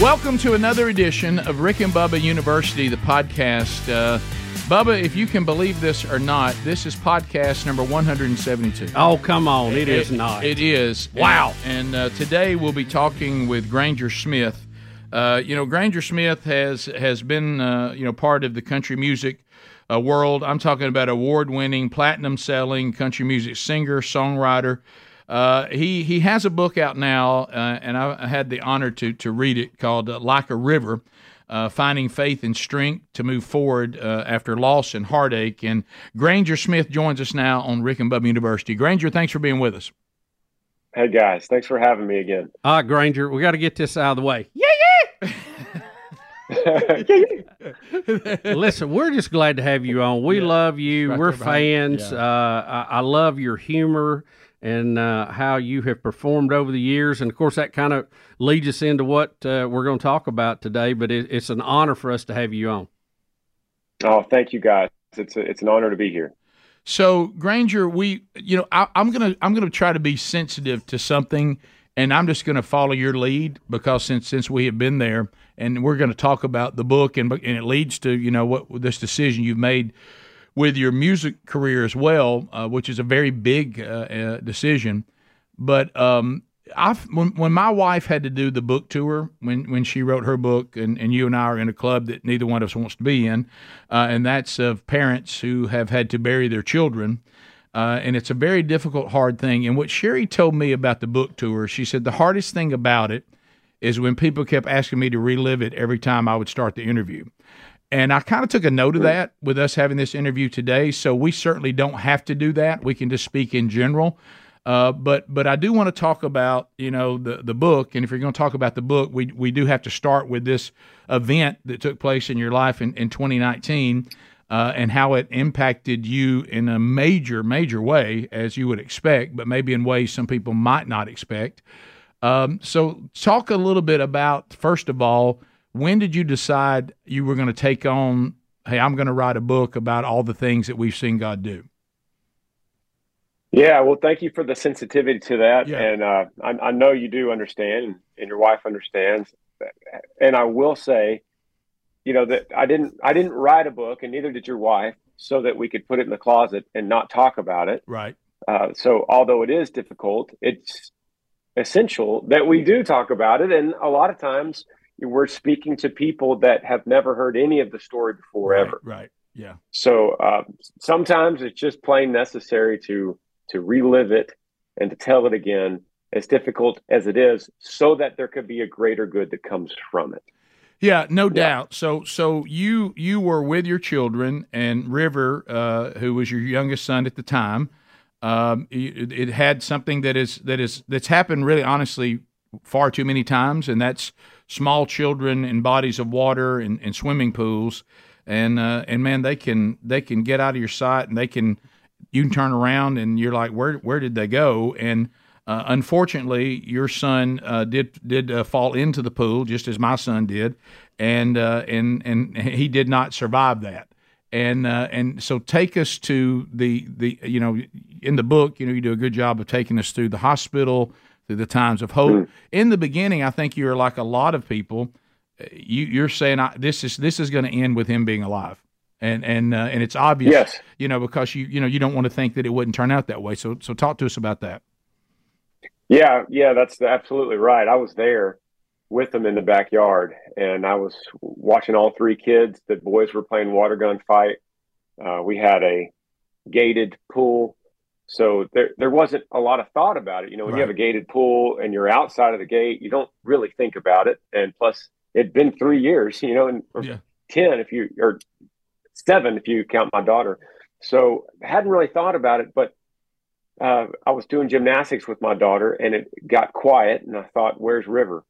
Welcome to another edition of Rick and Bubba University, the podcast. Uh, Bubba, if you can believe this or not, this is podcast number 172. Oh, come on. it is not. It is. Wow. And, and uh, today we'll be talking with Granger Smith. Uh, you know, Granger Smith has has been uh, you know part of the country music uh, world. I'm talking about award-winning, platinum-selling country music singer, songwriter. Uh, he he has a book out now, uh, and I, I had the honor to to read it called uh, "Like a River." Uh, finding faith and strength to move forward uh, after loss and heartache. And Granger Smith joins us now on Rick and Bubba University. Granger, thanks for being with us. Hey guys, thanks for having me again. All right, Granger, we got to get this out of the way. Yeah, yeah. Listen, we're just glad to have you on. We Yeah. love you. Right we're there behind you. fans. Yeah. Uh, I, I love your humor and uh, how you have performed over the years. And of course, that kind of leads us into what uh, we're going to talk about today. But it, it's an honor for us to have you on. Oh, thank you guys. It's a, it's an honor to be here. So Granger, we, you know, I, I'm gonna I'm gonna try to be sensitive to something, and I'm just gonna follow your lead because since since we have been there, and we're gonna talk about the book, and and it leads to you know what this decision you've made with your music career as well, uh, which is a very big uh, uh, decision. But um, I when when my wife had to do the book tour when when she wrote her book, and, and you and I are in a club that neither one of us wants to be in, uh, and that's of parents who have had to bury their children. Uh, and it's a very difficult, hard thing. And what Sherry told me about the book tour, she said the hardest thing about it is when people kept asking me to relive it every time I would start the interview. And I kind of took a note of that with us having this interview today. So we certainly don't have to do that. We can just speak in general. Uh, but but I do want to talk about you know the the book, and if you're going to talk about the book, we we do have to start with this event that took place in your life in, in 2019, uh, and how it impacted you in a major major way, as you would expect, but maybe in ways some people might not expect. Um, so talk a little bit about first of all, when did you decide you were going to take on? Hey, I'm going to write a book about all the things that we've seen God do. Yeah, well, thank you for the sensitivity to that, Yeah. and uh, I, I know you do understand, and, and your wife understands. And I will say, you know, that I didn't I didn't write a book, and neither did your wife, so that we could put it in the closet and not talk about it. Right. Uh, so, although it is difficult, it's essential that we do talk about it. And a lot of times, we're speaking to people that have never heard any of the story before right, ever. Right. Yeah. So uh, sometimes it's just plain necessary to to relive it and to tell it again, as difficult as it is, so that there could be a greater good that comes from it. Yeah, no doubt. So, so you you were with your children, and River, uh, who was your youngest son at the time, um, it, had something that is that is that's happened really, honestly, far too many times, and that's small children in bodies of water and, and swimming pools, and uh, and man, they can they can get out of your sight, and they can you can turn around, and you're like, where where did they go? And uh, unfortunately, your son uh, did did uh, fall into the pool, just as my son did, and uh, and and he did not survive that. And uh, and so take us to the the you know in the book, you know, you do a good job of taking us through the hospital, through the times of hope. In the beginning, I think you're like a lot of people. You you're saying I, this is this is going to end with him being alive. And and uh, and it's obvious, Yes. you know, because you you know you don't want to think that it wouldn't turn out that way. So so talk to us about that. Yeah, yeah, that's absolutely right. I was there with them in the backyard, and I was watching all three kids. The boys were playing water gun fight. Uh, we had a gated pool, so there there wasn't a lot of thought about it. You know, when you have a gated pool and you're outside of the gate, you don't really think about it. And plus, it'd been three years. You know, and Yeah. ten if you or seven if you count my daughter. So hadn't really thought about it, but uh, I was doing gymnastics with my daughter, and it got quiet, and I thought, "Where's River?"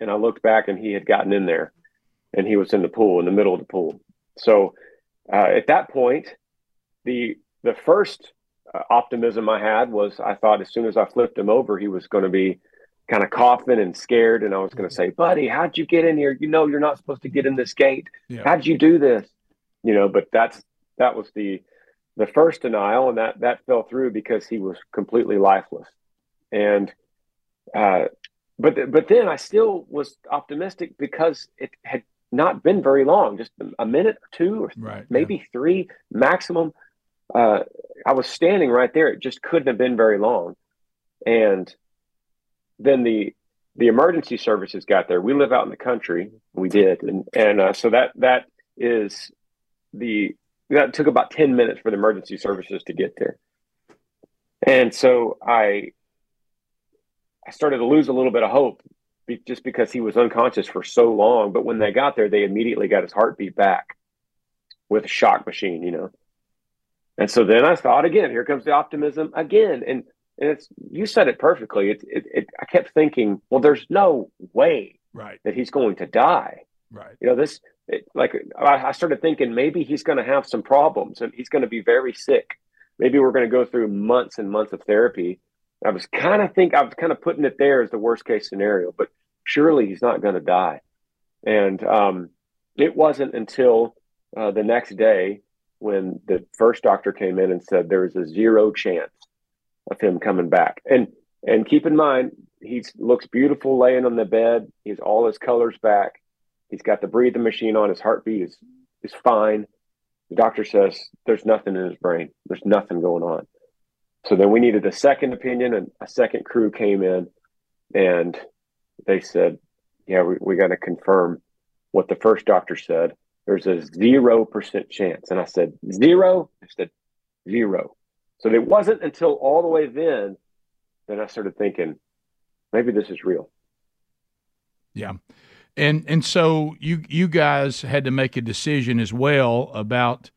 And I looked back, and he had gotten in there, and he was in the pool, in the middle of the pool. So uh, at that point, the the first uh, optimism I had was I thought as soon as I flipped him over, he was going to be kind of coughing and scared, and I was going to say, "Buddy, how'd you get in here? You know you're not supposed to get in this gate. Yeah. How'd you do this?" You know, but that's that was the the first denial, and that that fell through because he was completely lifeless. And uh, but but then I still was optimistic because it had not been very long, just a minute or two, or right, maybe yeah. three maximum. Uh, I was standing right there; it just couldn't have been very long. And then the the emergency services got there. We live out in the country. We did, and and uh, so that that is the that took about 10 minutes for the emergency services to get there. And so I I started to lose a little bit of hope be, just because he was unconscious for so long. But when they got there, they immediately got his heartbeat back with a shock machine, you know. And so then I thought again, here comes the optimism again. And and it's you said it perfectly. It, it, it I kept thinking, well, there's no way right. that he's going to die. Right. You know, this it, like I started thinking maybe he's going to have some problems and he's going to be very sick. Maybe we're going to go through months and months of therapy. I was kind of think I was kind of putting it there as the worst case scenario, but surely he's not going to die. And um, it wasn't until uh, the next day when the first doctor came in and said there was a zero chance of him coming back. And and keep in mind he looks beautiful laying on the bed. He's all his colors back He's got the breathing machine on. His heartbeat is is fine. The doctor says there's nothing in his brain. There's nothing going on. So then we needed a second opinion, and a second crew came in, and they said, "Yeah, we, we got to confirm what the first doctor said. There's a zero percent chance." And I said, zero? I said, zero. So it wasn't until all the way then that I started thinking, maybe this is real. Yeah. And and so you you guys had to make a decision as well about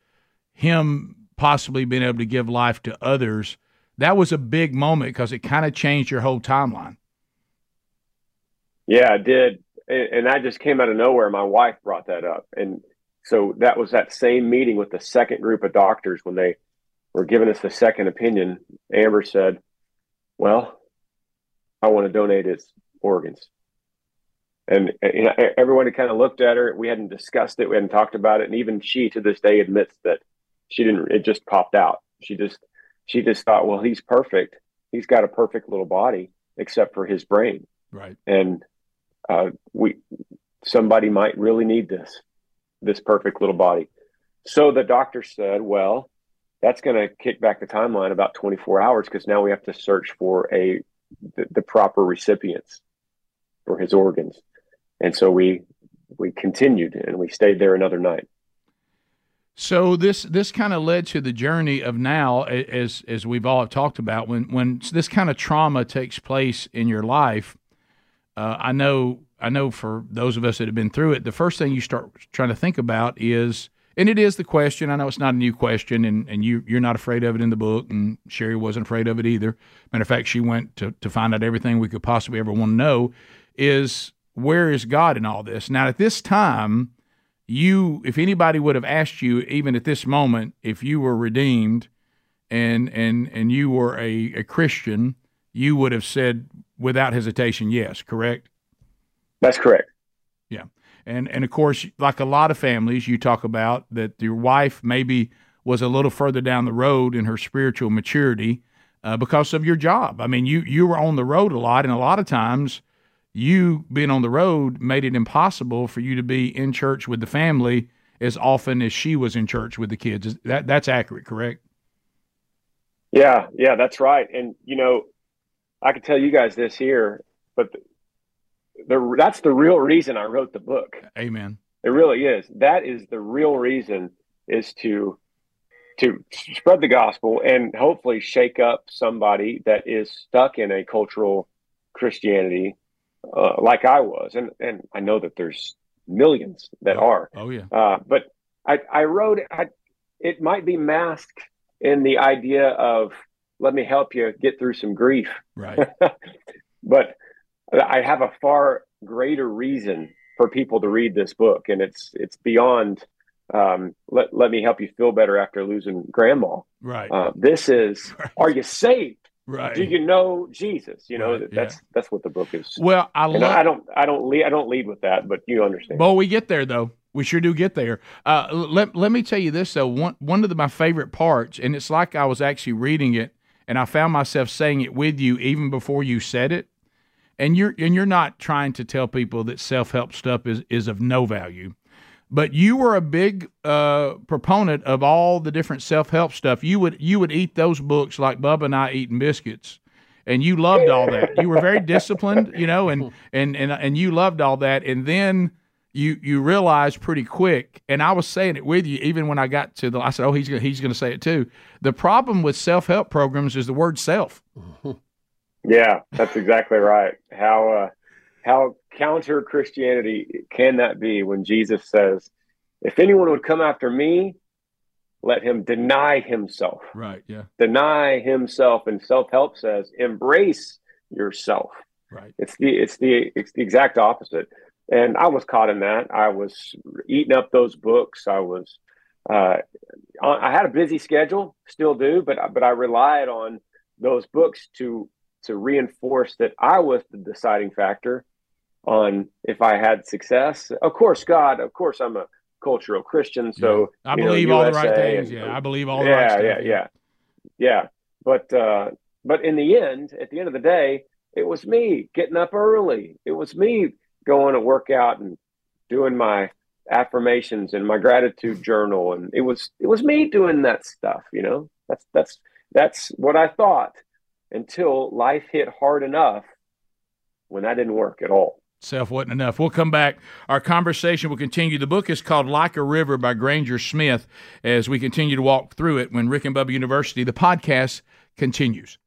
him possibly being able to give life to others. That was a big moment because it kind of changed your whole timeline. Yeah, it did. And that just came out of nowhere. My wife brought that up. And so that was that same meeting with the second group of doctors when they were giving us the second opinion. Amber said, Well, I want to donate his organs and, and everyone had kind of looked at her. We hadn't discussed it. We hadn't talked about it. And even she to this day admits that she didn't, it just popped out. She just, she just thought, well, he's perfect. He's got a perfect little body except for his brain. Right. And uh, we, somebody might really need this, this perfect little body. So the doctor said, well, that's going to kick back the timeline about 24 hours because now we have to search for a the, the proper recipients for his organs and so we we continued and we stayed there another night. So this this kind of led to the journey of now, as as we've all talked about, when when this kind of trauma takes place in your life. Uh, I know I know for those of us that have been through it, the first thing you start trying to think about is, and it is the question. I know it's not a new question, and, and you you're not afraid of it in the book, and Sherry wasn't afraid of it either. Matter of fact, she went to to find out everything we could possibly ever want to know. Is where is God in all this? Now, at this time, you, if anybody would have asked you, even at this moment, if you were redeemed and and and you were a, a Christian, you would have said without hesitation, yes, correct? That's correct. Yeah. And and of course, like a lot of families, you talk about that your wife maybe was a little further down the road in her spiritual maturity uh, because of your job. I mean, you you were on the road a lot, and a lot of times you being on the road made it impossible for you to be in church with the family as often as she was in church with the kids. That that's accurate, correct? Yeah, yeah, that's right. And you know, I could tell you guys this here, but the, the that's the real reason I wrote the book. Amen. It really is. That is the real reason is to to spread the gospel and hopefully shake up somebody that is stuck in a cultural Christianity uh, like I was, and and I know that there's millions that oh, are. Oh yeah. Uh, but I I wrote I, it might be masked in the idea of let me help you get through some grief. Right. but I have a far greater reason for people to read this book, and it's it's beyond. Um, let let me help you feel better after losing grandma. Right. Uh, this is. Right. Are you saved? Right. Do you know Jesus? You know Right, that's yeah. that's what the book is. Well, I love. I don't I don't lead I don't lead with that, but you understand. Well, we get there though. We sure do get there. Uh, let let me tell you this though. One one of the, my favorite parts, and it's like I was actually reading it, and I found myself saying it with you even before you said it. And you're and you're not trying to tell people that self help stuff is is of no value, but you were a big uh, proponent of all the different self help stuff. You would you would eat those books like Bubba and I eating biscuits and you loved all that. You were very disciplined, you know, and and and and you loved all that. And then you you realized pretty quick, and I was saying it with you even when I got to the. I said, "Oh, he's gonna, he's going to say it too." The problem with self help programs is the word self. Yeah, that's exactly right. How uh, how counter Christianity can that be when Jesus says, "If anyone would come after me, let him deny himself." Right. Yeah. Deny himself, and self help says, "Embrace yourself." Right. It's the it's the it's the exact opposite. And I was caught in that. I was eating up those books. I was uh, I had a busy schedule, still do, but but I relied on those books to to reinforce that I was the deciding factor on if I had success. Of course, God. Of course, I'm a cultural Christian, so I you know, believe all the right things. and- yeah, I believe all the yeah, right stuff. yeah, yeah, yeah. Yeah. But uh, but in the end, at the end of the day, it was me getting up early. It was me going to work out and doing my affirmations and my gratitude journal, and it was it was me doing that stuff. You know, that's that's that's what I thought until life hit hard enough when that didn't work at all. Self wasn't enough. We'll come back. Our conversation will continue. The book is called Like a River by Granger Smith as we continue to walk through it when Rick and Bubba University, the podcast, continues.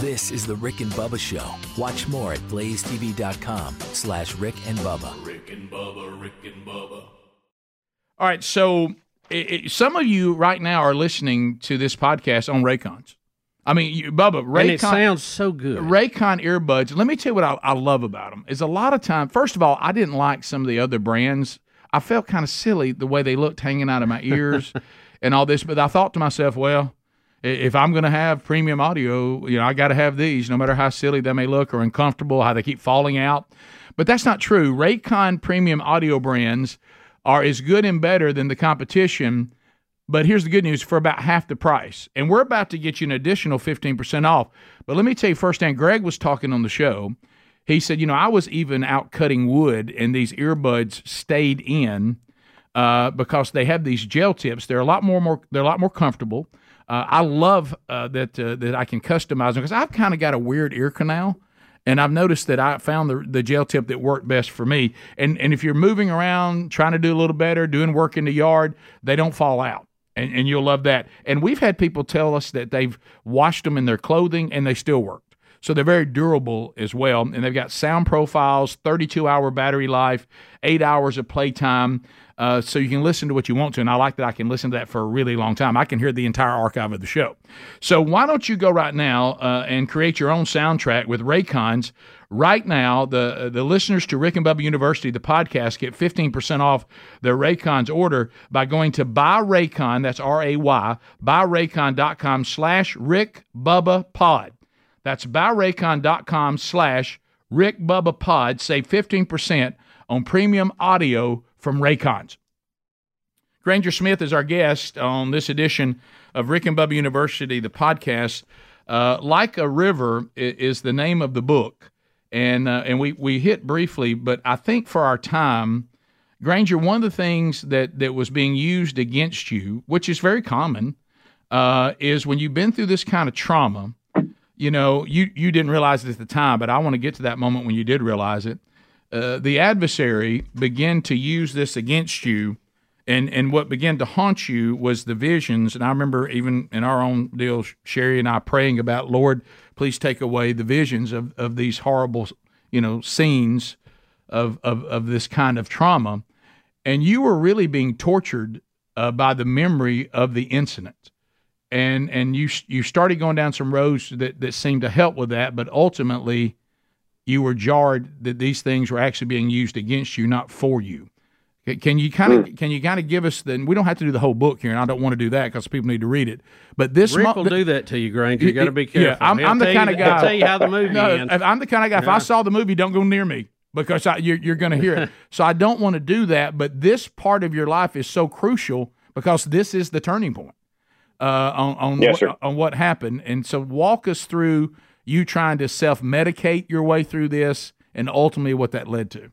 This is the Rick and Bubba Show. Watch more at blazetv.com slash Rick and Bubba. All right, so it, it, some of you right now are listening to this podcast on Raycons. I mean, you, Bubba, Raycon, and it sounds so good. Raycon earbuds. Let me tell you what I, I love about them. Is a lot of time. First of all, I didn't like some of the other brands. I felt kind of silly the way they looked hanging out of my ears and all this. But I thought to myself, well, if I'm going to have premium audio, you know, I got to have these, no matter how silly they may look or uncomfortable, how they keep falling out. But that's not true. Raycon premium audio brands are as good and better than the competition. But here's the good news for about half the price. And we're about to get you an additional 15% off. But let me tell you firsthand, Greg was talking on the show. He said, you know, I was even out cutting wood and these earbuds stayed in uh, because they have these gel tips. They're a lot more, more they're a lot more comfortable. Uh, I love uh, that uh, that I can customize them because I've kind of got a weird ear canal, and I've noticed that I found the the gel tip that worked best for me. And and if you're moving around, trying to do a little better, doing work in the yard, they don't fall out. And, and you'll love that. And we've had people tell us that they've washed them in their clothing and they still worked. So they're very durable as well. And they've got sound profiles, 32 hour battery life, eight hours of playtime. Uh, so you can listen to what you want to. And I like that I can listen to that for a really long time. I can hear the entire archive of the show. So why don't you go right now uh, and create your own soundtrack with Raycons? Right now, the the listeners to Rick and Bubba University, the podcast, get 15% off their Raycons order by going to buyraycon, that's R-A-Y, buyraycon.com slash Rick Bubba Pod. That's buyraycon.com slash Rick Bubba Pod. Save 15% on premium audio from Raycons. Granger Smith is our guest on this edition of Rick and Bubba University, the podcast. Uh, like a River is the name of the book. And, uh, and we, we hit briefly, but I think for our time, Granger, one of the things that, that was being used against you, which is very common, uh, is when you've been through this kind of trauma, you know, you, you didn't realize it at the time, but I want to get to that moment when you did realize it. Uh, the adversary began to use this against you, and, and what began to haunt you was the visions. And I remember even in our own deal, Sherry and I praying about, Lord, please take away the visions of, of these horrible, you know, scenes of, of, of this kind of trauma. And you were really being tortured uh, by the memory of the incident and and you you started going down some roads that that seemed to help with that, but ultimately you were jarred that these things were actually being used against you, not for you. Can you kind of can you kind of give us then? We don't have to do the whole book here, and I don't want to do that because people need to read it. But this Rick mo- will do that to you, Granger. You got to be careful. Yeah, I'm, I'm the kind you- of guy. He'll tell you how the movie no, ends. I'm the kind of guy. If I saw the movie, don't go near me because I, you're you're going to hear it. so I don't want to do that. But this part of your life is so crucial because this is the turning point uh, on on Yes, what, on what happened. And so walk us through you trying to self medicate your way through this, and ultimately what that led to.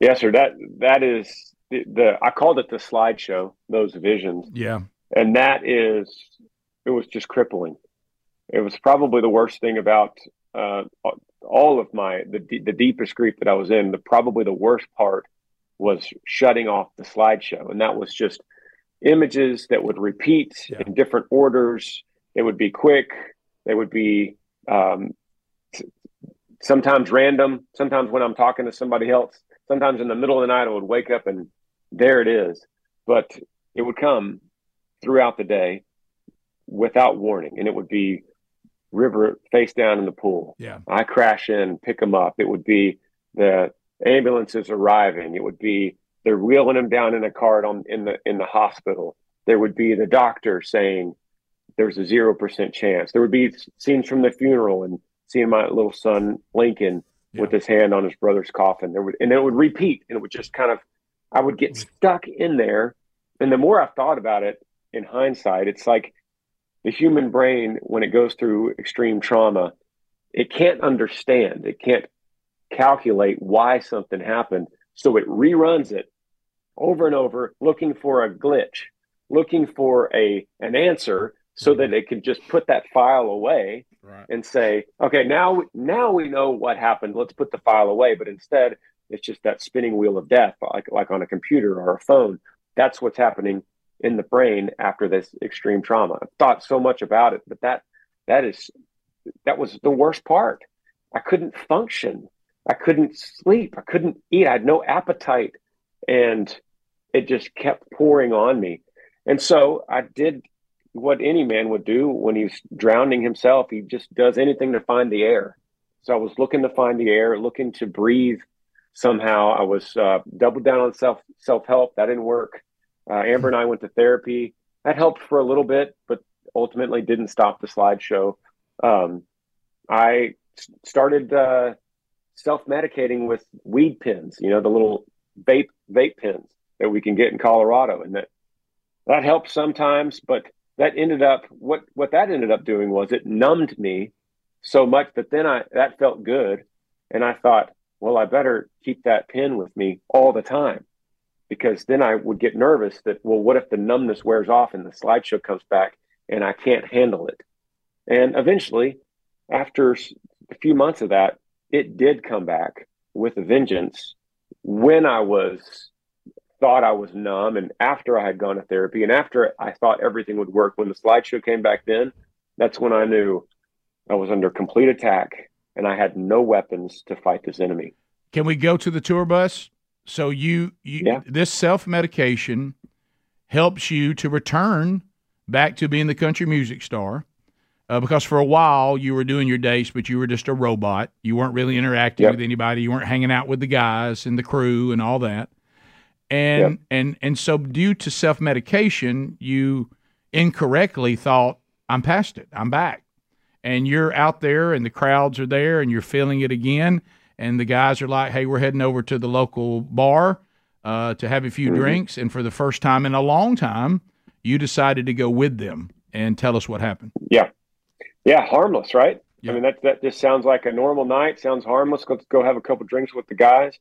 Yes, sir. That that is the, the I called it the slideshow. Those visions, Yeah. and that is it was just crippling. It was probably the worst thing about uh, all of my the the deepest grief that I was in. The probably the worst part was shutting off the slideshow, and that was just images that would repeat Yeah. in different orders. It would be quick. They would be um, sometimes random. Sometimes when I'm talking to somebody else. Sometimes in the middle of the night, I would wake up and there it is. But it would come throughout the day without warning, and it would be river face down in the pool. Yeah. I crash in, pick them up. It would be the ambulances arriving. It would be they're wheeling him down in a cart on in the in the hospital. There would be the doctor saying there's a zero percent chance. There would be scenes from the funeral and seeing my little son Lincoln with his hand on his brother's coffin. There would and it would repeat and it would just kind of I would get mm-hmm. stuck in there. And the more I've thought about it in hindsight, it's like the human brain when it goes through extreme trauma, it can't understand. It can't calculate why something happened. So it reruns it over and over, looking for a glitch, looking for a an answer so that it can just put that file away Right. and say, okay, now now we know what happened. Let's put the file away. But instead, it's just that spinning wheel of death, like like on a computer or a phone. That's what's happening in the brain after this extreme trauma. I've thought so much about it, but that that is that was the worst part. I couldn't function. I couldn't sleep. I couldn't eat. I had no appetite. And it just kept pouring on me. And so I did what any man would do when he's drowning himself. He just does anything to find the air. So I was looking to find the air, looking to breathe somehow. I was uh, doubled down on self self help. That didn't work. Uh, Amber and I went to therapy. That helped for a little bit, but ultimately didn't stop the slideshow. Um, I started uh, self medicating with weed pens. You know, the little vape vape pens that we can get in Colorado, and that that helps sometimes. But that ended up what what that ended up doing was it numbed me so much that then I that felt good, and I thought, well, I better keep that pin with me all the time because then I would get nervous that well, what if the numbness wears off and the slideshow comes back and I can't handle it? And eventually, after a few months of that, it did come back with a vengeance when I was thought I was numb and after I had gone to therapy and after I thought everything would work when the slideshow came back then, that's when I knew I was under complete attack and I had no weapons to fight this enemy. Can we go to the tour bus? So you, you Yeah. this self medication helps you to return back to being the country music star. Uh, because for a while you were doing your dates, but you were just a robot. You weren't really interacting Yep. with anybody. You weren't hanging out with the guys and the crew and all that. And Yep. and and so due to self medication, you incorrectly thought, "I'm past it. I'm back." and you're out there and the crowds are there and you're feeling it again and the guys are like hey we're heading over to the local bar uh, to have a few drinks and for the first time in a long time you decided to go with them and tell us what happened Yeah. Yeah, harmless, right? Yeah. I mean that that just sounds like a normal night, sounds harmless. Let's go have a couple drinks with the guys.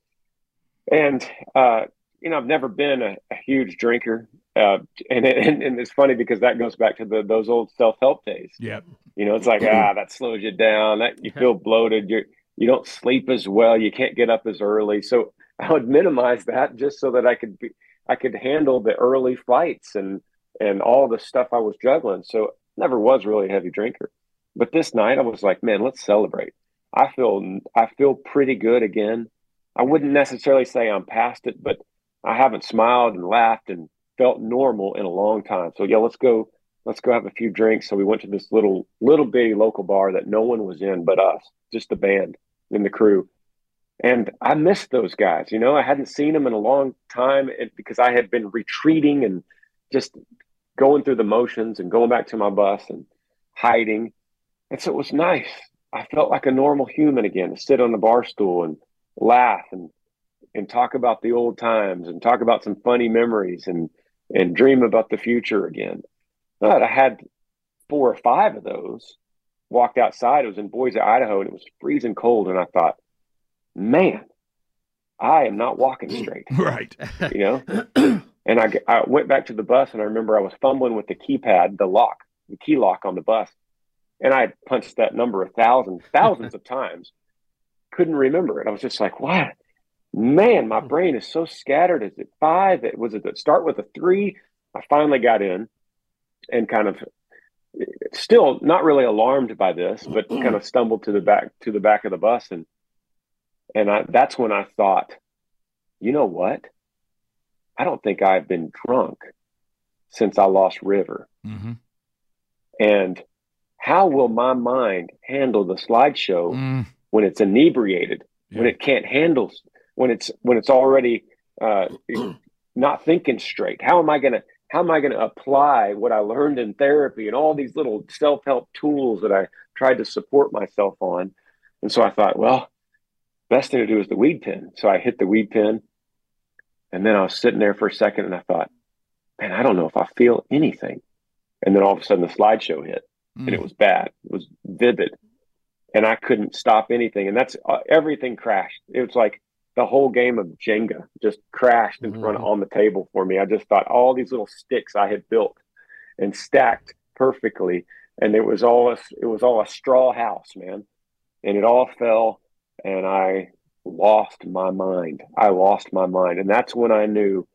And uh, you know, I've never been a, a huge drinker. Uh, and, and and it's funny because that goes back to the those old self help days. yeah You know, it's like ah, that slows you down. That you feel bloated. You you don't sleep as well. You can't get up as early. So I would minimize that just so that I could be I could handle the early fights and and all the stuff I was juggling. So never was really a heavy drinker. But this night I was like, man, let's celebrate. I feel I feel pretty good again. I wouldn't necessarily say I'm past it, but I haven't smiled and laughed and felt normal in a long time. So yeah, let's go let's go have a few drinks. So we went to this little little bitty local bar that no one was in but us, just the band and the crew. And I missed those guys. You know, I hadn't seen them in a long time because I had been retreating and just going through the motions and going back to my bus and hiding. And so it was nice. I felt like a normal human again to sit on the bar stool and laugh and and talk about the old times and talk about some funny memories and and dream about the future again. But I had four or five of those. Walked outside. It was in Boise, Idaho, and it was freezing cold. And I thought, man, I am not walking mm, straight. Right. You know. and I, I went back to the bus, and I remember I was fumbling with the keypad, the lock, the key lock on the bus, and I punched that number a thousand, thousands of times. Couldn't remember it. I was just like, what? Man, my brain is so scattered. Is it five? It was it start with a three? I finally got in and kind of still not really alarmed by this, but kind of stumbled to the back to the back of the bus and and I, that's when I thought, you know what? I don't think I've been drunk since I lost River. Mm-hmm. And how will my mind handle the slideshow Mm. when it's inebriated, when it can't handle when it's when it's already uh, not thinking straight. How am I gonna how am I gonna apply what I learned in therapy and all these little self help tools that I tried to support myself on? And so I thought, well, best thing to do is the weed pen. So I hit the weed pen, and then I was sitting there for a second, and I thought, man, I don't know if I feel anything. And then all of a sudden, the slideshow hit, and it was bad. It was vivid, and I couldn't stop anything. And that's uh, everything crashed. It was like the whole game of Jenga just crashed in front of, on the table for me. I just thought all these little sticks I had built and stacked perfectly, and it was all a, it was all a straw house, man, and it all fell, and I lost my mind. I lost my mind, and that's when I knew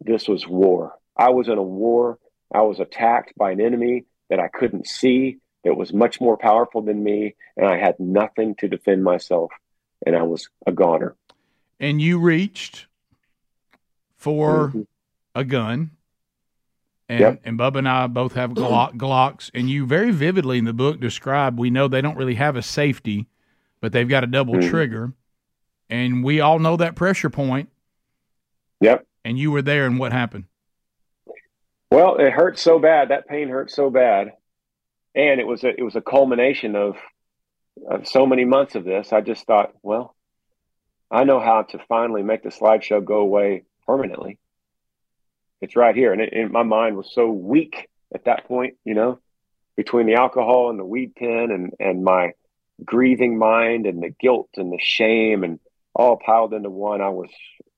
this was war. I was in a war. I was attacked by an enemy that I couldn't see, that was much more powerful than me, and I had nothing to defend myself, and I was a goner. And you reached for Mhm. a gun. And, Yep. and Bubba and I both have Glock, Glocks. And you very vividly in the book describe we know they don't really have a safety, but they've got a double Mhm. trigger. And we all know that pressure point. Yep. And you were there, and what happened? Well, it hurt so bad. That pain hurt so bad, and it was a it was a culmination of of so many months of this. I just thought, well, I know how to finally make the slideshow go away permanently. It's right here, and, it, and my mind was so weak at that point. You know, between the alcohol and the weed pen, and and my grieving mind, and the guilt and the shame, and all piled into one. I was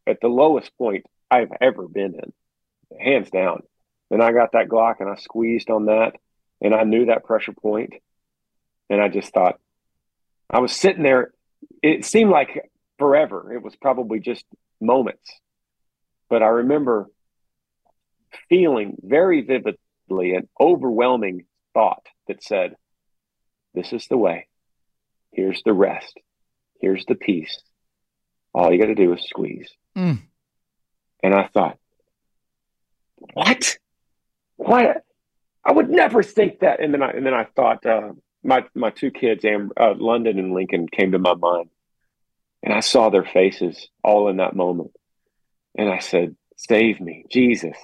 at the lowest point I've ever been in, hands down. And I got that Glock and I squeezed on that, and I knew that pressure point, and I just thought, I was sitting there. It seemed like forever. It was probably just moments, but I remember feeling very vividly an overwhelming thought that said, "This is the way. Here's the rest. Here's the peace. All you got to do is squeeze." Mm. And I thought, what? What? I would never think that. And then I and then I thought uh, my my two kids, Am, uh, London and Lincoln, came to my mind, and I saw their faces all in that moment, and I said, "Save me, Jesus,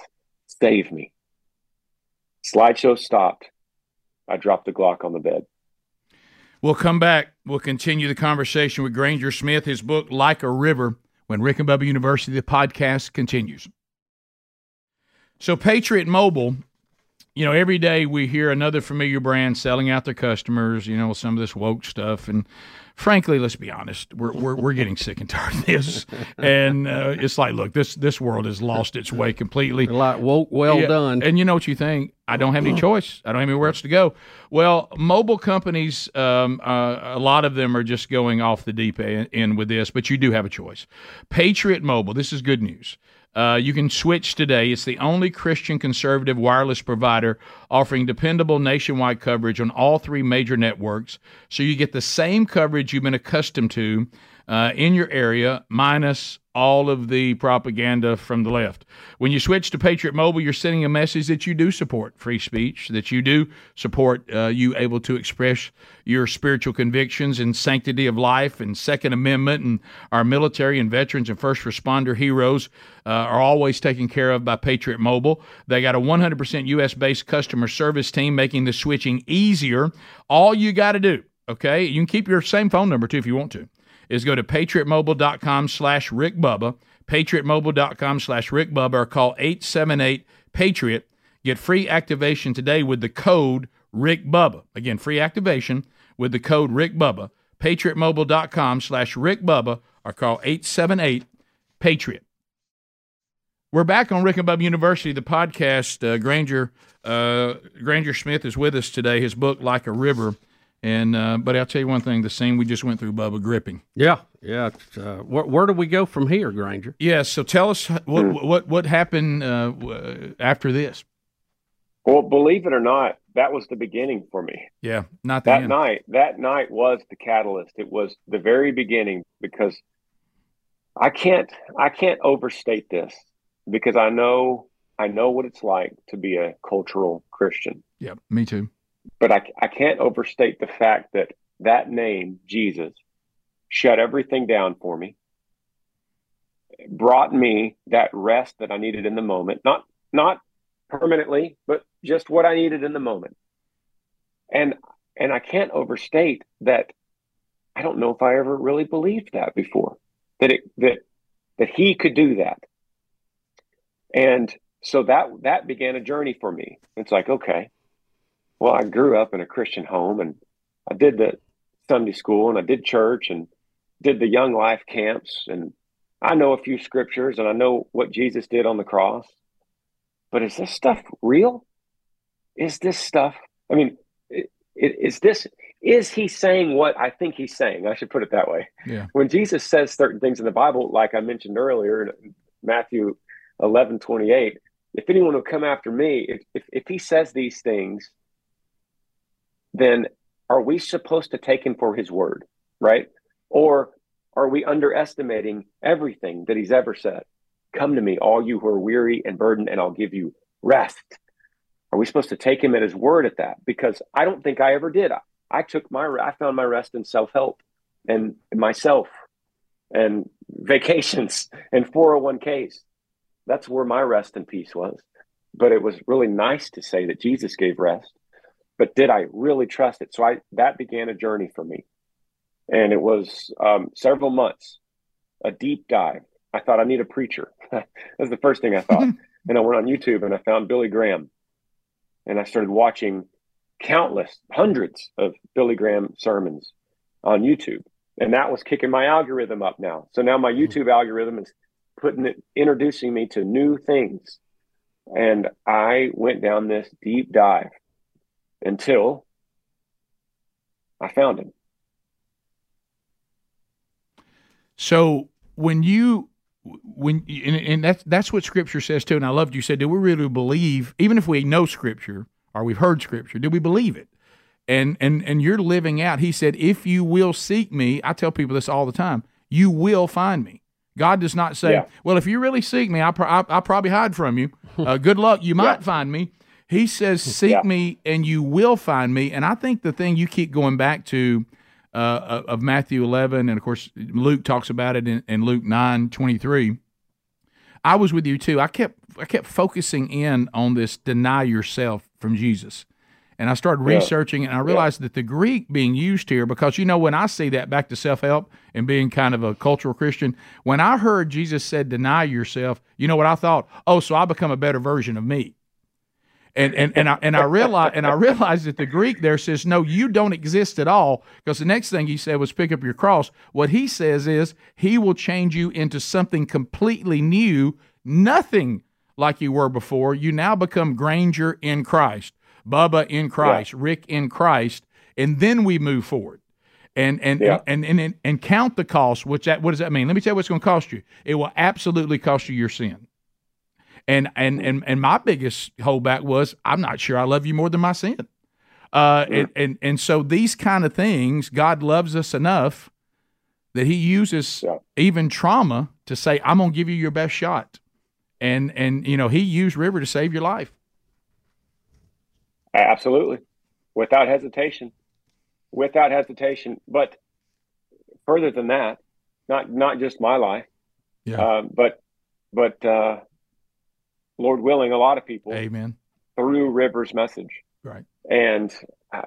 save me." Slideshow stopped. I dropped the Glock on the bed. We'll come back. We'll continue the conversation with Granger Smith, his book, Like a River, when Rick and Bubba University, the podcast continues. So, Patriot Mobile, you know, every day we hear another familiar brand selling out their customers, you know, some of this woke stuff. And frankly, let's be honest, we're, we're, we're getting sick and tired of this. And uh, it's like, look, this, this world has lost its way completely. Like, well, well Yeah, done. And you know what you think? I don't have any choice. I don't have anywhere else to go. Well, mobile companies, um, uh, a lot of them are just going off the deep end with this, but you do have a choice. Patriot Mobile, this is good news. Uh, you can switch today. It's the only Christian conservative wireless provider offering dependable nationwide coverage on all three major networks. So you get the same coverage you've been accustomed to uh, in your area, minus all of the propaganda from the left. When you switch to Patriot Mobile, you're sending a message that you do support free speech, that you do support uh, you able to express your spiritual convictions and sanctity of life and Second Amendment, and our military and veterans and first responder heroes uh, are always taken care of by Patriot Mobile. They got a 100% U.S. based customer service team, making the switching easier. All you got to do, okay, you can keep your same phone number too if you want to is go to patriotmobile.com slash Rick Bubba, patriotmobile.com slash rickbubba, or call 878 Patriot. Get free activation today with the code rickbubba. Again, free activation with the code Rick Bubba, patriotmobile.com slash rickbubba, or call 878 Patriot. We're back on Rick and Bubba University, the podcast. Uh, Granger uh, Granger Smith is with us today. His book, Like a River and uh, but I'll tell you one thing: the scene we just went through, Bubba, gripping. Yeah, yeah. Uh, where, where, do we go from here, Granger? Yeah. So tell us what hmm. what what happened uh, after this. Well, believe it or not, that was the beginning for me. Yeah, not that end. night. That night was the catalyst. It was the very beginning because I can't I can't overstate this because I know I know what it's like to be a cultural Christian. Yeah, me too. But I, I can't overstate the fact that that name, Jesus, shut everything down for me, brought me that rest that I needed in the moment, not not permanently, but just what I needed in the moment. And and I can't overstate that I don't know if I ever really believed that before. That it that that he could do that. And so that that began a journey for me. It's like, okay, well, I grew up in a Christian home and I did the Sunday school and I did church and did the young life camps and I know a few scriptures and I know what Jesus did on the cross. But is this stuff real? Is this stuff? I mean, is this is he saying what I think he's saying? I should put it that way. Yeah. When Jesus says certain things in the Bible, like I mentioned earlier, in Matthew 11, 28, if anyone will come after me, if, if, if he says these things, then are we supposed to take him for his word, right? Or are we underestimating everything that he's ever said? Come to me, all you who are weary and burdened, and I'll give you rest. Are we supposed to take him at his word at that? Because I don't think I ever did. I, I took my, I found my rest in self help and myself and vacations and 401ks. That's where my rest and peace was. But it was really nice to say that Jesus gave rest but did I really trust it? So I that began a journey for me, and it was um, several months, a deep dive. I thought I need a preacher. That's the first thing I thought, and I went on YouTube and I found Billy Graham, and I started watching countless, hundreds of Billy Graham sermons on YouTube, and that was kicking my algorithm up now. So now my YouTube algorithm is putting it, introducing me to new things, and I went down this deep dive until I found him. So when you when and, and that's that's what Scripture says too. And I loved you said, do we really believe, even if we know Scripture or we've heard Scripture, do we believe it? And and and you're living out. He said, if you will seek me, I tell people this all the time. You will find me. God does not say, yeah. well, if you really seek me, I'll, I'll, I'll probably hide from you. Uh, good luck. You might yeah. find me. He says, Seek yeah. me and you will find me. And I think the thing you keep going back to uh, of Matthew 11, and of course, Luke talks about it in, in Luke 9 23. I was with you too. I kept I kept focusing in on this deny yourself from Jesus. And I started researching and I realized yeah. that the Greek being used here, because you know, when I see that back to self help and being kind of a cultural Christian, when I heard Jesus said deny yourself, you know what I thought? Oh, so I become a better version of me. And and and I and I realized and I realized that the Greek there says no, you don't exist at all. Because the next thing he said was pick up your cross. What he says is he will change you into something completely new, nothing like you were before. You now become Granger in Christ, Bubba in Christ, yeah. Rick in Christ, and then we move forward. And and, yeah. and, and and and count the cost. Which that what does that mean? Let me tell you what's going to cost you. It will absolutely cost you your sin. And and and and my biggest holdback was I'm not sure I love you more than my sin. Uh, and, and and so these kind of things, God loves us enough that he uses Yeah. even trauma to say, "I'm gonna give you your best shot," and and you know he used River to save your life. Absolutely, without hesitation, without hesitation. But further than that, not not just my life, Yeah. uh, but but uh, Lord willing, a lot of people Amen. through River's message, Right. and I,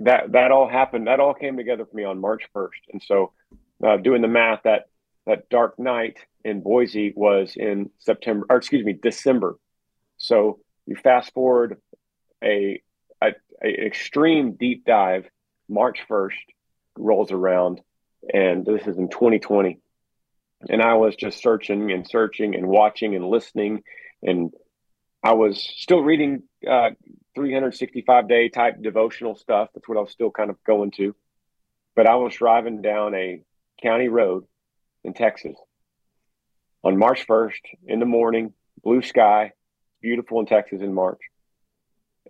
that that all happened. That all came together for me on March first, and so uh, doing the math, that that dark night in Boise was in September, or excuse me, December. So you fast forward a, a, a extreme deep dive. March first rolls around, and this is in 2020, and I was just searching and searching and watching and listening, and I was still reading uh, 365 day type devotional stuff. That's what I was still kind of going to. But I was driving down a county road in Texas on March 1st in the morning, blue sky, beautiful in Texas in March.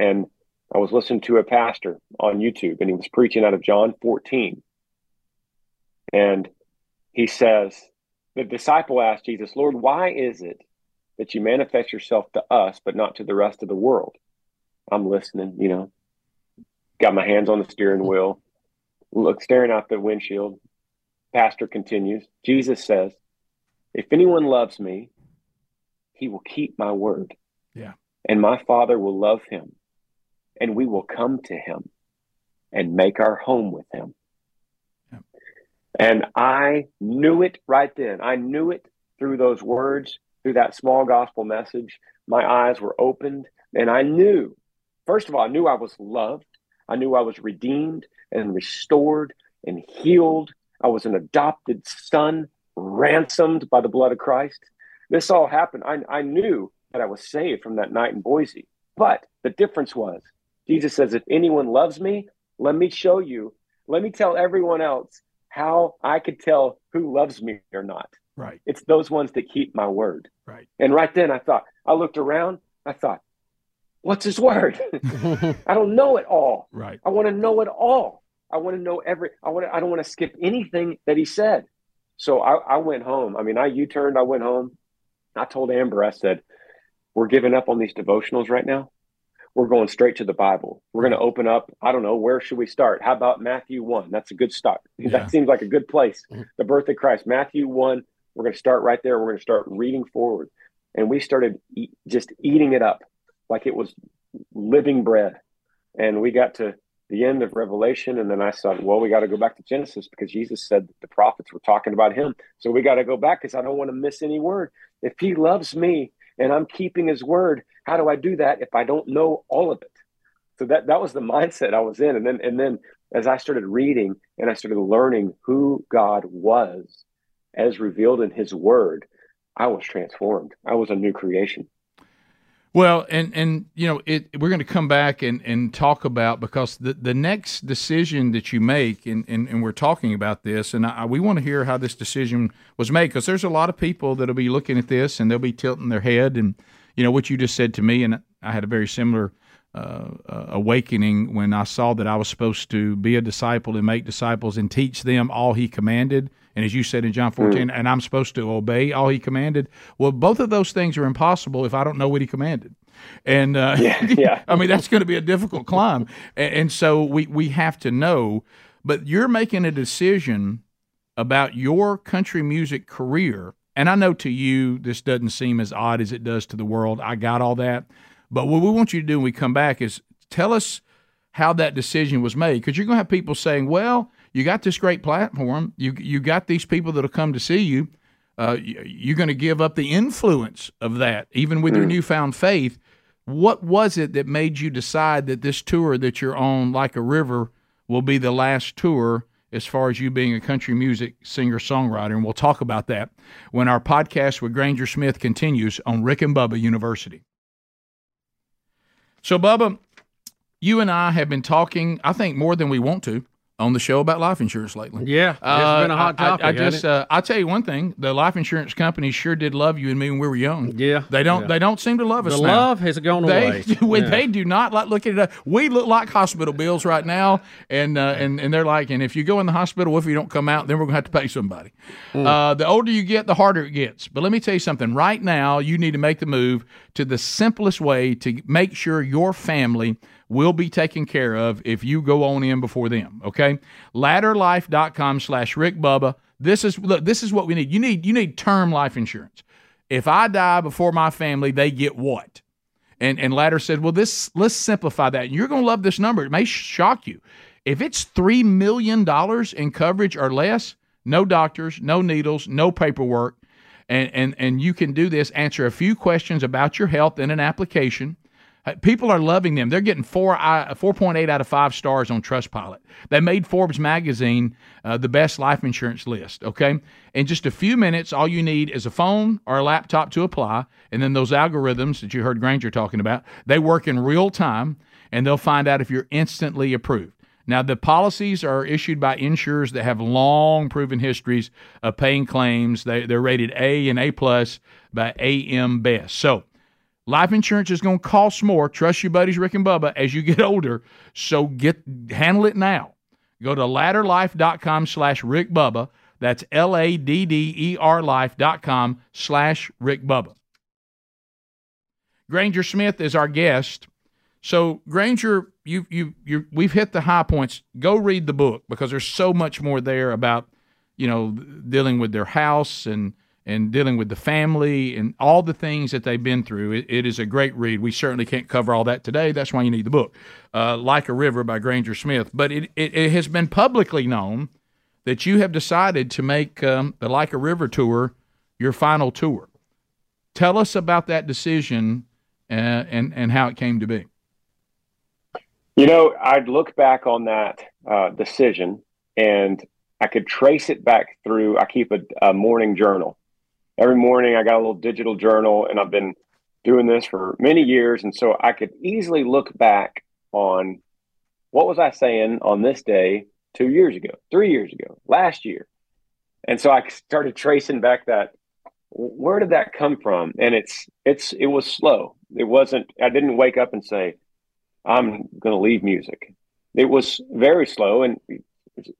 And I was listening to a pastor on YouTube and he was preaching out of John 14. And he says, The disciple asked Jesus, Lord, why is it that you manifest yourself to us, but not to the rest of the world? I'm listening, you know, got my hands on the steering wheel, look, staring out the windshield. Pastor continues, Jesus says, If anyone loves me, he will keep my word. Yeah. And my Father will love him, and we will come to him and make our home with him. Yeah. And I knew it right then. I knew it through those words, through that small gospel message. My eyes were opened, and I knew, first of all, I knew I was loved. I knew I was redeemed and restored and healed. I was an adopted son, ransomed by the blood of Christ. This all happened. I, I knew that I was saved from that night in Boise. But the difference was, Jesus says, if anyone loves me, let me show you, let me tell everyone else how I could tell who loves me or not. Right. It's those ones that keep my word. Right. And right then I thought, I looked around, I thought, what's his word? I don't know it all. Right. I want to know it all. I want to know every. I want. To, I don't want to skip anything that he said. So I, I went home. I mean, I U-turned. I went home. I told Amber. I said, "We're giving up on these devotionals right now. We're going straight to the Bible. We're going to open up. I don't know where should we start. How about Matthew one? That's a good start. Yeah. That seems like a good place. Mm. The birth of Christ, Matthew one. We're going to start right there. We're going to start reading forward, and we started just eating it up like it was living bread. And we got to the end of Revelation, and then I said, "Well, we got to go back to Genesis because Jesus said the prophets were talking about Him. So we got to go back because I don't want to miss any word. If He loves me and I'm keeping His word, how do I do that if I don't know all of it? So that that was the mindset I was in, and then and then as I started reading and I started learning who God was as revealed in His Word, I was transformed. I was a new creation. Well, and and you know, it, we're going to come back and, and talk about because the, the next decision that you make, and, and, and we're talking about this, and I, we want to hear how this decision was made because there's a lot of people that'll be looking at this and they'll be tilting their head, and you know what you just said to me, and I had a very similar uh, uh, awakening when I saw that I was supposed to be a disciple and make disciples and teach them all He commanded. And as you said in John 14, and I'm supposed to obey all He commanded. Well, both of those things are impossible if I don't know what He commanded. And uh, Yeah, yeah. I mean that's going to be a difficult climb, and, and so we we have to know. But you're making a decision about your country music career, and I know to you this doesn't seem as odd as it does to the world. I got all that, but what we want you to do when we come back is tell us how that decision was made, because you're going to have people saying, "Well, you got this great platform, you you got these people that'll come to see you." Uh, you- you're going to give up the influence of that, even with your newfound faith. What was it that made you decide that this tour that you're on, like a river, will be the last tour as far as you being a country music singer songwriter? And we'll talk about that when our podcast with Granger Smith continues on Rick and Bubba University. So, Bubba, you and I have been talking, I think, more than we want to on the show about life insurance lately. Yeah, it's uh, been a hot topic. I, I just, uh, I'll tell you one thing: the life insurance companies sure did love you and me when we were young. Yeah, they don't. Yeah. They don't seem to love us. The now. love has gone they, away. when yeah. they do not like look at it. We look like hospital bills right now, and uh, and and they're like, and if you go in the hospital, what if you don't come out? Then we're gonna have to pay somebody. Mm. the older you get, the harder it gets. But let me tell you something. Right now, you need to make the move to the simplest way to make sure your family will be taken care of if you go on in before them. Okay, ladderlife.com slash Rick Bubba. This is look. This is what we need. You need you need term life insurance. If I die before my family, they get what? And and Ladder said, well, this let's simplify that. And you're going to love this number. It may shock you. If it's three million dollars in coverage or less, no doctors, no needles, no paperwork, and and and you can do this. Answer a few questions about your health in an application people are loving them. They're getting four uh, four point eight out of five stars on Trustpilot. They made Forbes magazine uh, the best life insurance list. Okay, in just a few minutes, all you need is a phone or a laptop to apply, and then those algorithms that you heard Granger talking about, they work in real time, and they'll find out if you're instantly approved. Now, the policies are issued by insurers that have long proven histories of paying claims. They, they're rated A and A plus by AM Best. So Life insurance is going to cost more. Trust your buddies Rick and Bubba as you get older. So get handle it now. Go to ladderlife.com slash Rick Bubba. That's L A D D E R life.com slash Rick Bubba. Granger Smith is our guest. So Granger, you you you we've hit the high points. Go read the book because there's so much more there about, you know, dealing with their house and and dealing with the family and all the things that they've been through. it, it is a great read. We certainly can't cover all that today. That's why you need the book, uh, Like a River by Granger Smith. But it, it, it, has been publicly known that you have decided to make um, the Like a River tour your final tour. Tell us about that decision uh, and, and how it came to be. You know, I'd look back on that uh, decision and I could trace it back through. I keep a, a morning journal every morning I got a little digital journal and I've been doing this for many years. And so I could easily look back on what was I saying on this day two years ago, three years ago, last year. And so I started tracing back that where did that come from? And it's it's it was slow. It wasn't I didn't wake up and say, I'm gonna leave music. It was very slow and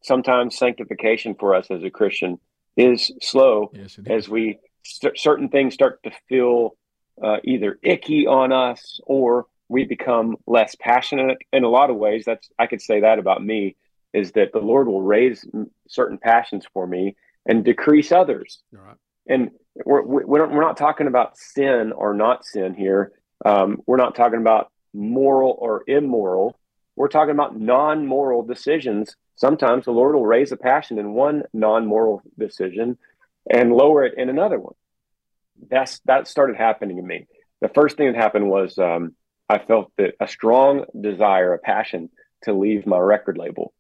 sometimes sanctification for us as a Christian is slow yes, as we st- certain things start to feel uh, either icky on us or we become less passionate in a lot of ways. That's i could say that about me is that the lord will raise certain passions for me and decrease others. Right. and we're, we're, we're not talking about sin or not sin here. Um, we're not talking about moral or immoral. We're talking about non-moral decisions. Sometimes the lord will raise a passion in one non-moral decision and lower it in another one. That's that started happening to me. The first thing that happened was um, I felt that a strong desire, a passion to leave my record label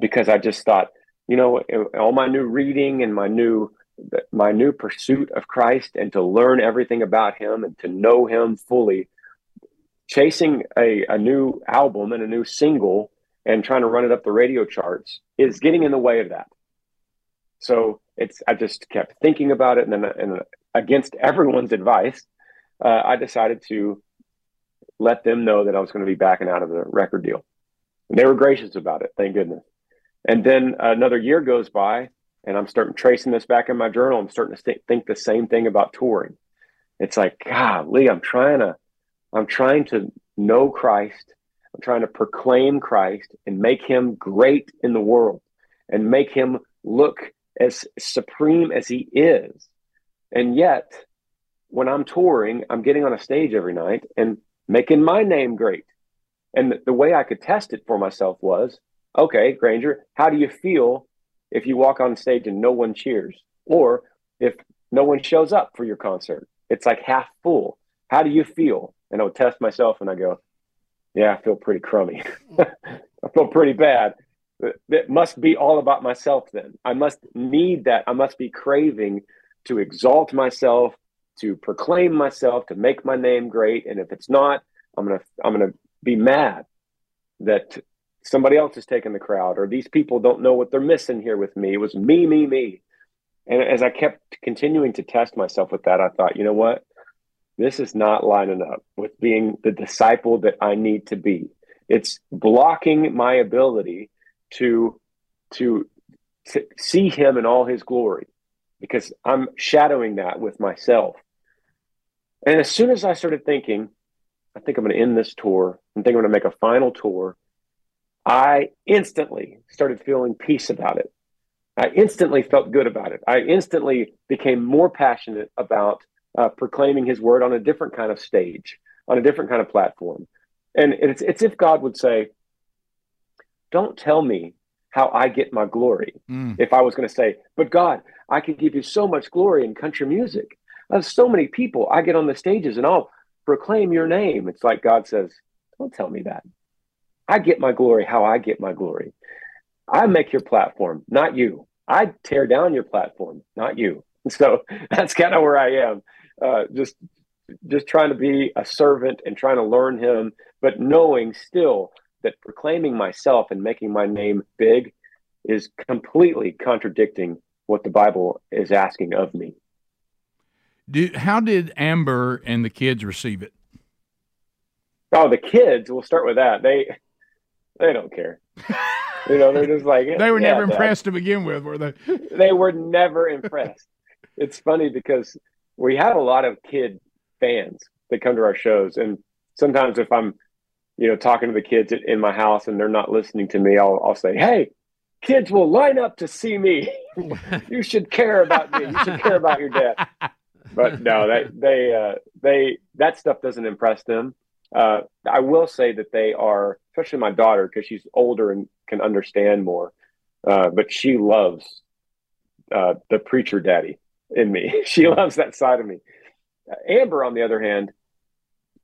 because I just thought, you know, all my new reading and my new my new pursuit of Christ and to learn everything about Him and to know Him fully, chasing a, a new album and a new single and trying to run it up the radio charts is getting in the way of that. So it's I just kept thinking about it, and then and against everyone's advice, uh, I decided to let them know that I was going to be backing out of the record deal. And they were gracious about it, thank goodness. And then another year goes by, and I'm starting tracing this back in my journal. I'm starting to th- think the same thing about touring. It's like, golly, I'm trying to, I'm trying to know Christ. I'm trying to proclaim Christ and make Him great in the world, and make Him look as supreme as he is. And yet, when I'm touring, I'm getting on a stage every night and making my name great. And the way I could test it for myself was okay, Granger, how do you feel if you walk on stage and no one cheers? Or if no one shows up for your concert? It's like half full. How do you feel? And I would test myself and I go, yeah, I feel pretty crummy. I feel pretty bad it must be all about myself then i must need that i must be craving to exalt myself to proclaim myself to make my name great and if it's not i'm gonna i'm gonna be mad that somebody else is taking the crowd, or these people don't know what they're missing here with me. It was me, me, me. And as I kept continuing to test myself with that, I thought, you know what? This is not lining up with being the disciple that I need to be. It's blocking my ability to to, to see him in all his glory because I'm shadowing that with myself. And as soon as I started thinking, I think I'm going to end this tour, I think I'm going to make a final tour, I instantly started feeling peace about it. I instantly felt good about it. I instantly became more passionate about uh, proclaiming his word on a different kind of stage, on a different kind of platform. And it's, it's if God would say, Don't tell me how I get my glory. Mm. If I was going to say, But God, I can give you so much glory in country music. Of so many people, I get on the stages and I'll proclaim your name. It's like God says, Don't tell me that. I get my glory how I get my glory. I make your platform, not you. I tear down your platform, not you. So that's kind of where I am. Uh, just just trying to be a servant and trying to learn him, but knowing still that proclaiming myself and making my name big is completely contradicting what the Bible is asking of me. Do, how did Amber and the kids receive it? Oh, the kids. We'll start with that. They they don't care. You know, they're just like they were yeah, never impressed to begin with, were they? they were never impressed. it's funny because we have a lot of kid fans that come to our shows, and sometimes if I'm, you know, talking to the kids in my house and they're not listening to me, I'll I'll say, "Hey, kids will line up to see me. you should care about me. You should care about your dad." But no, that they uh, they that stuff doesn't impress them. Uh, I will say that they are, especially my daughter, because she's older and can understand more. Uh, but she loves uh, the preacher daddy in me. she loves that side of me. Amber, on the other hand,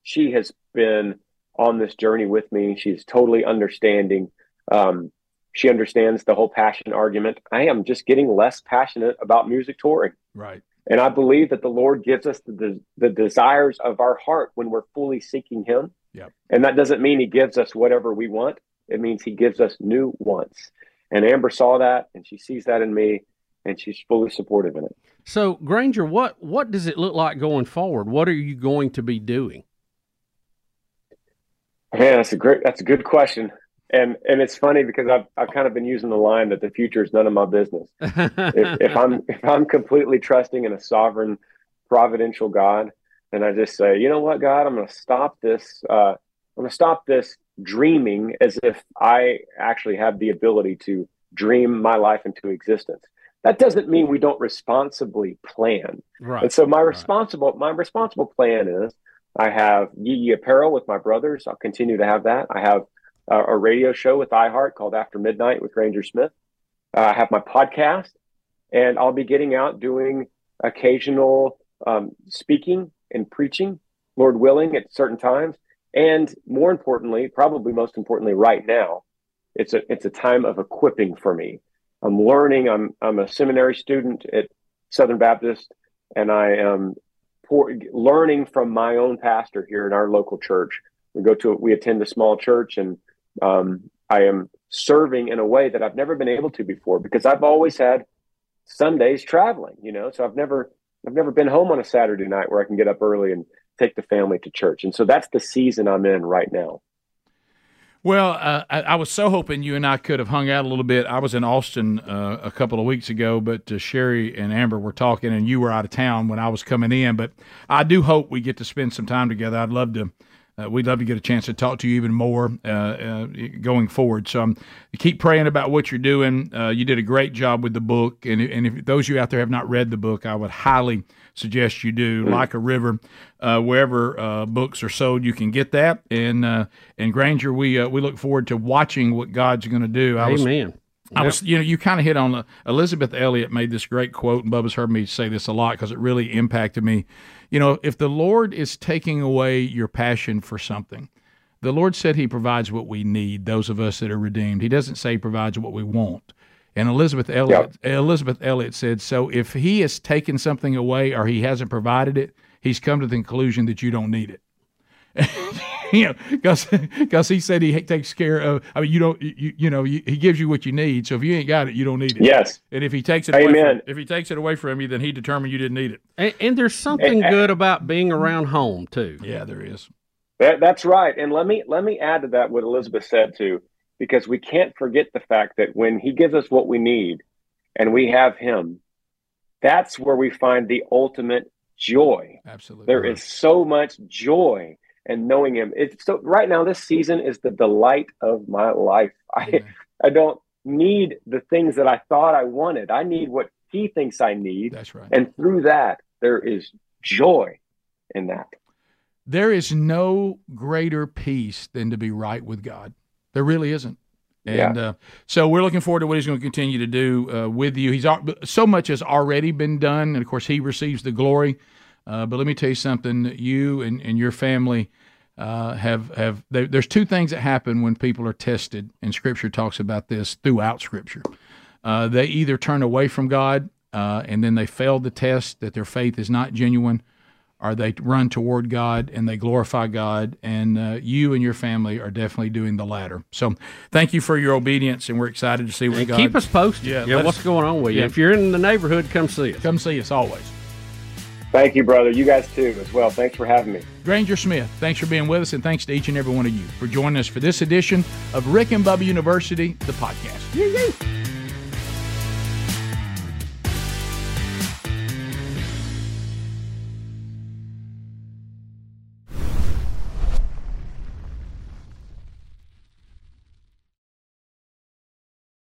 she has been on this journey with me. She's totally understanding. Um, she understands the whole passion argument. I am just getting less passionate about music touring. Right. And I believe that the Lord gives us the, the desires of our heart when we're fully seeking Him. Yep. And that doesn't mean He gives us whatever we want. It means He gives us new wants. And Amber saw that, and she sees that in me, and she's fully supportive in it. So, Granger, what what does it look like going forward? What are you going to be doing? Yeah, that's a great. That's a good question and and it's funny because I've I've kind of been using the line that the future is none of my business. if, if, I'm if I'm completely trusting in a sovereign, providential God, then I just say, you know what, God, I'm going to stop this. Uh, I'm going to stop this dreaming as if I actually have the ability to dream my life into existence. That doesn't mean we don't responsibly plan. Right. And so my responsible right. my responsible plan is I have Yee Yee Apparel with my brothers. I'll continue to have that. I have uh, a radio show with iHeart called After Midnight with Granger Smith. Uh, I have my podcast, and I'll be getting out doing occasional um, speaking and preaching, Lord willing, at certain times. And more importantly, probably most importantly, right now, it's a it's a time of equipping for me. I'm learning. I'm I'm a seminary student at Southern Baptist, and I am pour, learning from my own pastor here in our local church. We go to we attend a small church, and um, I am serving in a way that I've never been able to before because I've always had Sundays traveling, you know, so I've never I've never been home on a Saturday night where I can get up early and take the family to church. And so that's the season I'm in right now. Well, uh, I, I, was so hoping you and I could have hung out a little bit. I was in Austin uh, a couple of weeks ago, but uh, Sherry and Amber were talking, and you were out of town when I was coming in. But I do hope we get to spend some time together. I'd love to uh, we'd love to get a chance to talk to you even more uh, uh, going forward. So um, keep praying about what you're doing. You did a great job with the book, and, and if those of you out there have not read the book, I would highly suggest you do. Mm. Like a River, uh, wherever uh, books are sold, you can get that. And and Granger, we we look forward to watching what God's going to do. I Amen. Was, I was, you know, you kind of hit on uh, Elisabeth Elliot made this great quote, and Bubba's heard me say this a lot because it really impacted me. You know, if the Lord is taking away your passion for something, the Lord said He provides what we need. Those of us that are redeemed, He doesn't say He provides what we want. And Elisabeth Elliot, yep. Elisabeth Elliot said, so if He has taken something away or He hasn't provided it, He's come to the conclusion that you don't need it. you know, because because he said he takes care of. I mean, you don't, you, you know, he gives you what you need. So if you ain't got it, you don't need it. Yes. And if he takes it, away from, if he takes it away from you, then he determined you didn't need it. And, and there's something good about being around home too. Yeah, there is. That, that's right. And let me let me add to that what Elisabeth said too, because we can't forget the fact that when he gives us what we need, and we have him, that's where we find the ultimate joy. Absolutely. There is so much joy in knowing him. It's so right now this season is the delight of my life. I I don't need the things that I thought I wanted. I need what he thinks I need. That's right. And through that there is joy in that. There is no greater peace than to be right with God. There really isn't. And yeah. uh, so we're looking forward to what he's going to continue to do uh, with you. He's so much has already been done, and of course he receives the glory. Uh, but let me tell you something: you and, and your family uh, have have there, there's two things that happen when people are tested, and Scripture talks about this throughout Scripture. Uh, they either turn away from God, uh, and then they fail the test that their faith is not genuine, or they run toward God and they glorify God. And uh, you and your family are definitely doing the latter. So thank you for your obedience, and we're excited to see what and God. Keep us posted. Yeah, yeah what's us, going on with you? Yeah. If you're in the neighborhood, come see us. Come see us always. Thank you, brother. You guys too, as well. Thanks for having me. Granger Smith, thanks for being with us, and thanks to each and every one of you for joining us for this edition of Rick and Bubba University, the podcast.